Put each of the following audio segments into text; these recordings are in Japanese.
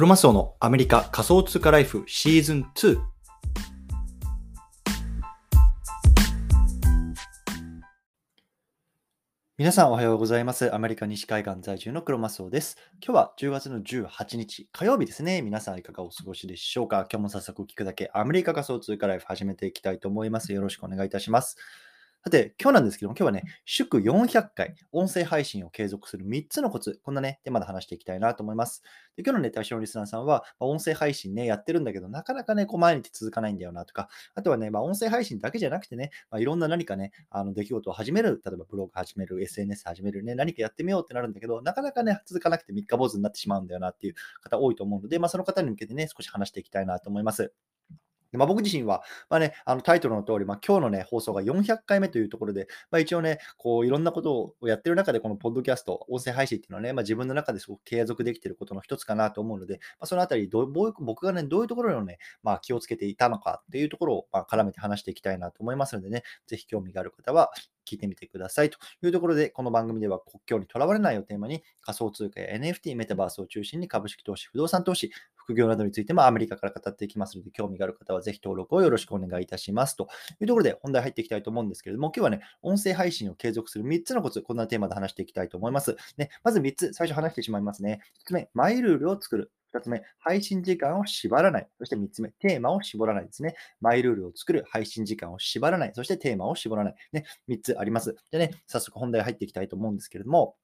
クロマスオのアメリカ仮想通貨ライフシーズン2皆さんおはようございます。アメリカ西海岸在住のクロマスオです。今日は10月の18日火曜日ですね。皆さんいかがお過ごしでしょうか？今日も早速聞くだけアメリカ仮想通貨ライフ始めていきたいと思います。よろしくお願いいたします。さて、今日なんですけども、今日はね、祝400回、音声配信を継続する3つのコツ、こんなね、テーマで話していきたいなと思います。で今日のね、対象のリスナーさんは、まあ、音声配信ね、やってるんだけど、なかなかね、こう毎日続かないんだよなとか、あとはね、まあ、音声配信だけじゃなくてね、まあ、いろんな何かね、あの出来事を始める、例えばブログ始める、SNS 始めるね、何かやってみようってなるんだけど、なかなかね、続かなくて三日坊主になってしまうんだよなっていう方多いと思うので、まあ、その方に向けてね、少し話していきたいなと思います。でまあ、僕自身は、まあね、あのタイトルの通り、まあ、今日のね、放送が400回目というところで、まあ、一応ね、こう、いろんなことをやってる中で、このポッドキャスト、音声配信っていうのはね、まあ、自分の中ですごく継続できてることの一つかなと思うので、まあ、そのあたりどう、僕がね、どういうところをね、まあ、気をつけていたのかっていうところを、まあ、絡めて話していきたいなと思いますのでね、ぜひ興味がある方は、聞いてみてくださいというところで、この番組では国境にとらわれないをテーマに仮想通貨や NFT、メタバースを中心に株式投資、不動産投資、副業などについてもアメリカから語っていきますので、興味がある方はぜひ登録をよろしくお願いいたしますというところで本題入っていきたいと思うんですけれども、今日はね、音声配信を継続する3つのコツ、こんなテーマで話していきたいと思います。ね、まず3つ、最初話してしまいますね。1つ目、マイルールを作る。2つ目、配信時間を縛らない。そして3つ目、テーマを絞らないですね。マイルールを作る、配信時間を縛らない。そしてテーマを絞らない。ね、3つあります。でね、早速本題入っていきたいと思うんですけれども、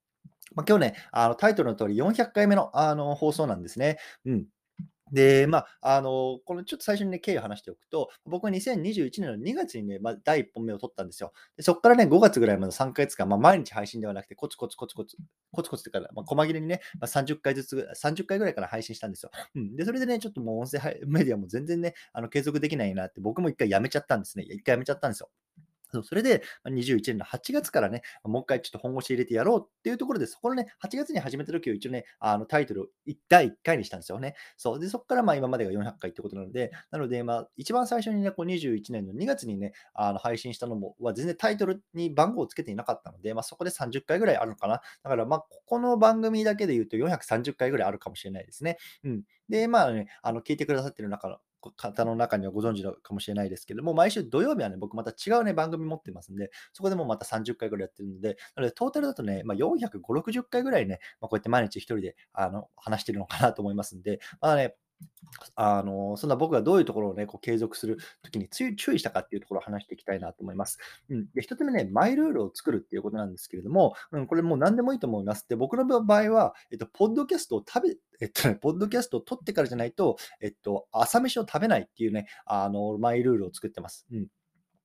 まあ、今日ね、あのタイトルの通り400回目のあの放送なんですね。うん。で、まあ、あの、このちょっと最初にね、経緯を話しておくと、僕は2021年の2月にね、まあ、第1本目を取ったんですよ。でそこからね、5月ぐらいまで3ヶ月間、まあ、毎日配信ではなくて、コツコツコツコツ、コツコツってから、まあ、細切れにね、まあ、30回ずつ、30回ぐらいから配信したんですよ。うん。で、それでね、ちょっともう音声メディアも全然ね、あの継続できないなって、僕も一回やめちゃったんですね。一回やめちゃったんですよ。そうそれで、21年の8月からね、もう一回ちょっと本腰入れてやろうっていうところで、そこのね、8月に始めた時を一応ね、あのタイトルを第1回にしたんですよね。そう。で、そこからまあ今までが400回ってことなので、なので、まあ一番最初にね、こう21年の2月にね、あの配信したのも、は全然タイトルに番号をつけていなかったので、まあそこで30回ぐらいあるのかな。だからまあ、ここの番組だけで言うと430回ぐらいあるかもしれないですね。うん。で、まあね、あの聞いてくださってる中の方の中にはご存知かもしれないですけども、毎週土曜日はね、僕また違うね、番組持ってますんで、そこでもまた30回ぐらいやってるので、なので、トータルだとね、まあ、450、60回ぐらいね、まあ、こうやって毎日一人であの話してるのかなと思いますんで、まあね、あのそんな僕がどういうところを、ね、こう継続するときに注意したかっていうところを話していきたいなと思います。うん、で1つ目ね、マイルールを作るっていうことなんですけれども、うん、これもう何でもいいと思います。で、僕の場合は、えっと、ポッドキャストを食べ、えっとね、ポッドキャストを撮ってからじゃないと、えっと、朝飯を食べないっていうね、あの、マイルールを作ってます。うん。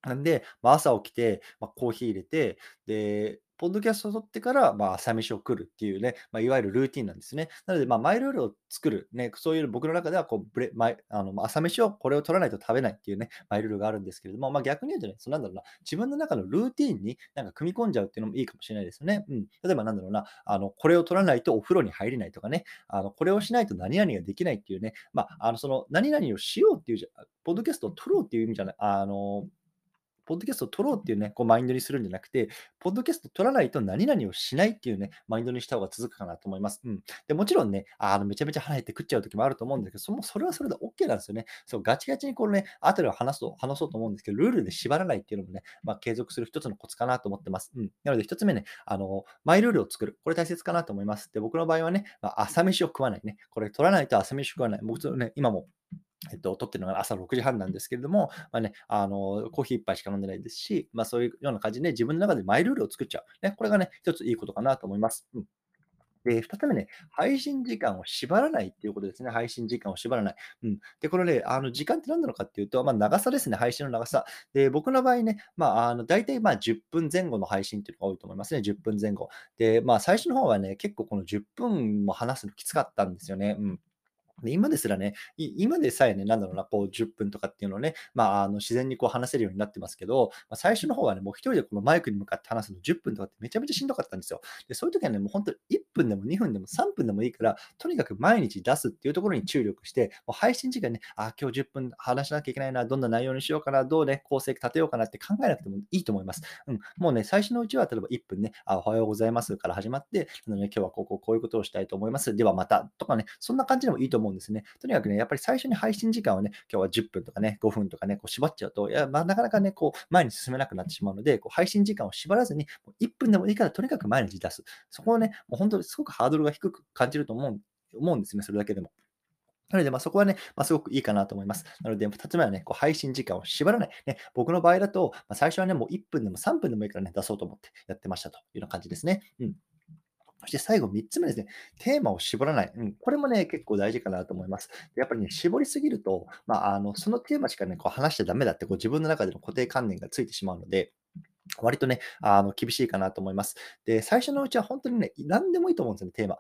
なんで、まあ、朝起きて、まあ、コーヒー入れて、で、ポッドキャストを撮ってから、まあ、朝飯を食るっていうね、まあ、いわゆるルーティンなんですね。なので、まあ、マイルールを作る、ね、そういう僕の中ではこうブレマイあの朝飯をこれを取らないと食べないっていうね、マイルールがあるんですけれども、まあ、逆に言うとね、そのなんだろうな、自分の中のルーティンになんか組み込んじゃうっていうのもいいかもしれないですよね。うん、例えばなんだろうな、あのこれを取らないとお風呂に入れないとかね、あのこれをしないと何々ができないっていうね、まあ、あのその何々をしようっていうじゃ、ポッドキャストを撮ろうっていう意味じゃない、あのポッドキャストを撮ろうっていうね、こうマインドにするんじゃなくて、ポッドキャスト撮らないと何々をしないっていうね、マインドにした方が続くかなと思います。うん。でもちろんね、あのめちゃめちゃ腹減って食っちゃう時もあると思うんですけど、そのそれはそれで OK なんですよね。そう、ガチガチにこれね、後で話そう、話そうと思うんですけど、ルールで縛らないっていうのもね、まあ、継続する一つのコツかなと思ってます。うん。なので一つ目ね、あの、マイルールを作る。これ大切かなと思います。で、僕の場合はね、まあ、朝飯を食わないね。これ取らないと朝飯食わない。僕ね、今もえっと、撮ってるのが朝6時半なんですけれども、まあね、あの、コーヒー1杯しか飲んでないですし、まあそういうような感じで自分の中でマイルールを作っちゃう。ね、これがね、一ついいことかなと思います。うんで、二つ目ね、配信時間を縛らないっていうことですね。配信時間を縛らない。うん。で、これね、あの、時間って何なのかっていうと、まあ、長さですね。配信の長さ。で、僕の場合ね、まあ、あの、大体まあ、10分前後の配信っていうのが多いと思いますね。10分前後。で、まあ、最初の方はね、結構この10分も話すのきつかったんですよね。うん。で今ですらね、今でさえね、なんだろうな、こう10分とかっていうのをね、まあ、あの自然にこう話せるようになってますけど、まあ、最初の方はね、もう一人でこのマイクに向かって話すの10分とかってめちゃめちゃしんどかったんですよ。で、そういう時はね、もう本当1 1分でも2分でも3分でもいいから、とにかく毎日出すっていうところに注力して、もう配信時間ね、あ、今日10分話しなきゃいけないな、どんな内容にしようかな、どうね、構成立てようかなって考えなくてもいいと思います。うん、もうね、最初のうちは例えば1分ね、あおはようございますから始まって、あのね、今日はこうここういうことをしたいと思います。ではまたとかね、そんな感じでもいいと思うんですね。とにかくね、やっぱり最初に配信時間をね、今日は10分とかね、5分とかね、こう縛っちゃうと、いや、まあ、なかなかね、こう、前に進めなくなってしまうので、こう配信時間を縛らずに、1分でもいいからとにかく毎日出す。そこをね、もう本当すごくハードルが低く感じると思う思うんですね、それだけでも。なので、まあ、そこはね、まあ、すごくいいかなと思います。なので、2つ目はね、こう配信時間を縛らない。ね、僕の場合だと、まあ、最初はね、もう1分でも3分でもいいからね、出そうと思ってやってましたというような感じですね。うん。そして最後3つ目ですね、テーマを絞らない。うん、これもね、結構大事かなと思います。やっぱりね、絞りすぎると、まあ、あのそのテーマしかね、こう話しちゃダメだってこう自分の中での固定観念がついてしまうので、割とね、あの、厳しいかなと思います。で、最初のうちは本当にね、何でもいいと思うんですよね、テーマ。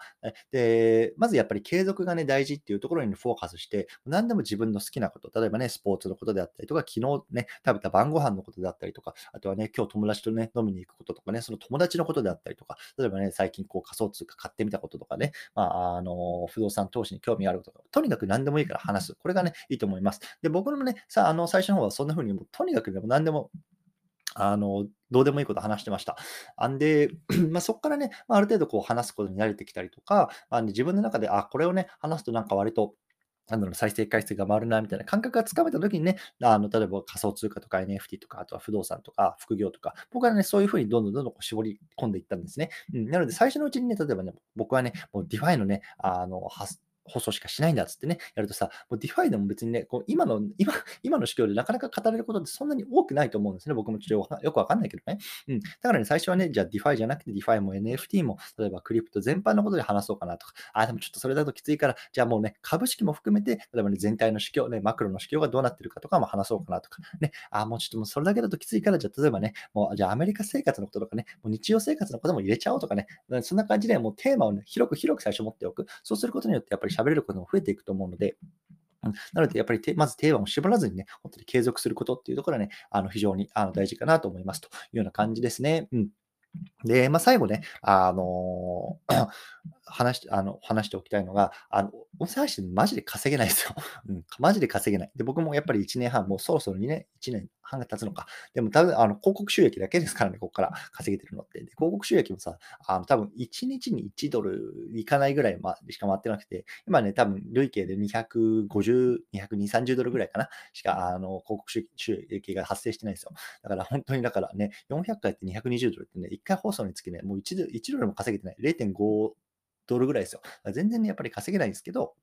で、まずやっぱり継続がね、大事っていうところにフォーカスして、何でも自分の好きなこと、例えばね、スポーツのことであったりとか、昨日ね、食べた晩ご飯のことであったりとか、あとはね、今日友達とね、飲みに行くこととかね、その友達のことであったりとか、例えばね、最近こう仮想通貨買ってみたこととかね、まあ、あの、不動産投資に興味があることとか、とにかく何でもいいから話す。これがね、いいと思います。で、僕のね、さあ、の、最初の方はそんな風に、とにかくでも何でもあの、どうでもいいこと話してました。あんで、まあ、そこからね、まあ、ある程度こう話すことに慣れてきたりとか、あ自分の中で、あ、これをね、話すとなんか割と、なんだろう、再生回数が回るな、みたいな感覚がつかめたときにね、あの、例えば仮想通貨とか NFT とか、あとは不動産とか副業とか、僕はね、そういうふうにどんどんどんどん絞り込んでいったんですね。うん、なので、最初のうちにね、例えばね、僕はね、もう DeFi のね、あの、放送しかしないんだっつってね、やるとさ、もう DeFi でも別にね、こう今の、今、今の市況でなかなか語れることってそんなに多くないと思うんですね。僕もちょっとよくわかんないけどね。うん。だからね、最初はね、じゃあ DeFi じゃなくて DeFi も NFT も、例えばクリプト全般のことで話そうかなとか、あ、でもちょっとそれだときついから、じゃあもうね、株式も含めて、例えばね、全体の市況、ね、マクロの市況がどうなってるかとかも話そうかなとか、ね、あ、もうちょっともうそれだけだときついから、じゃあ例えばね、もうじゃあアメリカ生活のこととかね、もう日常生活のことも入れちゃおうとかね、そんな感じでもうテーマをね、広く広く最初持っておく。そうすることによってやっぱり喋れることも増えていくと思うので、なので、やっぱりまずテーマを絞らずにね、本当に継続することっていうところはね、あの非常にあの大事かなと思いますというような感じですね。うん。で、まあ、最後ね、あのー、話しあの話しておきたいのが、あの音声配信マジで稼げないですよ。うん、マジで稼げない。で、僕もやっぱり1年半、もうそろそろ2年、1年半が経つのか。でも多分、あの広告収益だけですからね、ここから稼げてるのって。で、広告収益もさ、あの多分1日に1ドルいかないぐらいましか回ってなくて、今ね、多分累計で250、220、30ドルぐらいかな、しかあの広告収益が発生してないですよ。だから本当に、だからね、400回って220ドルってね、1回放送につきね、もう 1, ドル1ドルも稼げてない。0.5ドルぐらいですよ。全然ね、やっぱり稼げないんですけど、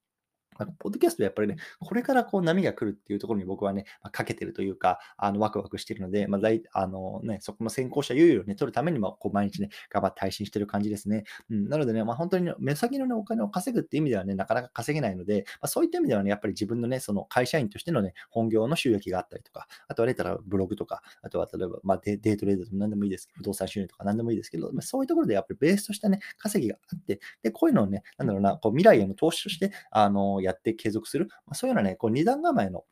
あの、ポッドキャストはやっぱりね、これからこう波が来るっていうところに僕はね、まあ、かけてるというか、あの、ワクワクしているので、まあ、あのね、そこの先行者優位をね、取るためにも、こう、毎日ね、頑張って配信してる感じですね。うん、なのでね、まあ、本当に、ね、目先のね、お金を稼ぐっていう意味ではね、なかなか稼げないので、まあ、そういった意味ではね、やっぱり自分のね、その会社員としてのね、本業の収益があったりとか、あとはね、たらブログとか、あとは例えば、まあデ、デートレードでも何でもいいですけど、不動産収入とか何でもいいですけど、まあ、そういうところでやっぱりベースとしたね、稼ぎがあって、で、こういうのをね、なんだろうな、こう未来への投資として、あの、やって継続する。まあ、そういうようなね、こう二段構えの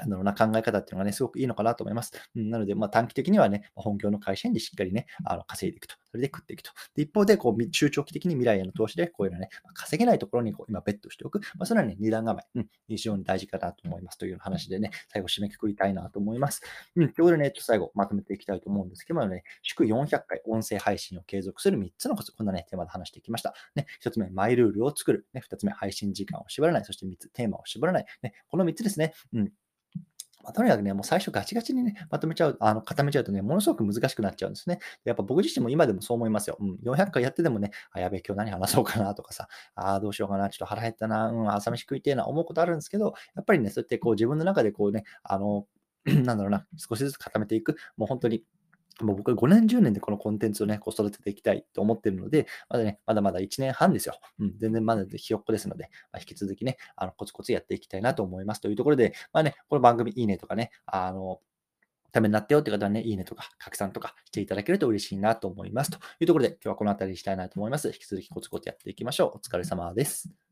あのな考え方っていうのがね、すごくいいのかなと思います。うん、なので、まあ、短期的にはね、本業の会社員でしっかりね、あの稼いでいくと。それで食っていくと。で一方で、こう、中長期的に未来への投資で、こういうのね、稼げないところにこう今ベットしておく。まあ、それはね、二段構え、うん、非常に大事かなと思いますという話でね、最後締めくくりたいなと思います。うん、ということでね、ちょっと最後まとめていきたいと思うんですけどもね、祝400回音声配信を継続する3つのコツ、こんなね、テーマで話していきました。ね、1つ目、マイルールを作る。ね、2つ目、配信時間を縛らない。そして3つ、テーマを縛らない。ね、この3つですね。うんまあ、とにかくね、もう最初ガチガチにね、まとめちゃう、あの固めちゃうとね、ものすごく難しくなっちゃうんですね。やっぱ僕自身も今でもそう思いますよ。うん、400回やってでもね、あ、やべえ、今日何話そうかなとかさ、あどうしようかな、ちょっと腹減ったな、うん、朝飯食いてえな、思うことあるんですけど、やっぱりね、そうやってこう自分の中でこうね、あの、なんだろうな、少しずつ固めていく、もう本当にもう僕は5年、10年でこのコンテンツをね、こう育てていきたいと思っているので、まだね、まだまだ1年半ですよ。うん、全然まだひよっこですので、まあ、引き続きね、あのコツコツやっていきたいなと思いますというところで、まあね、この番組いいねとかね、あの、ためになったよって方はね、いいねとか拡散とかしていただけると嬉しいなと思います。というところで、今日はこの辺りにしたいなと思います。引き続きコツコツやっていきましょう。お疲れ様です。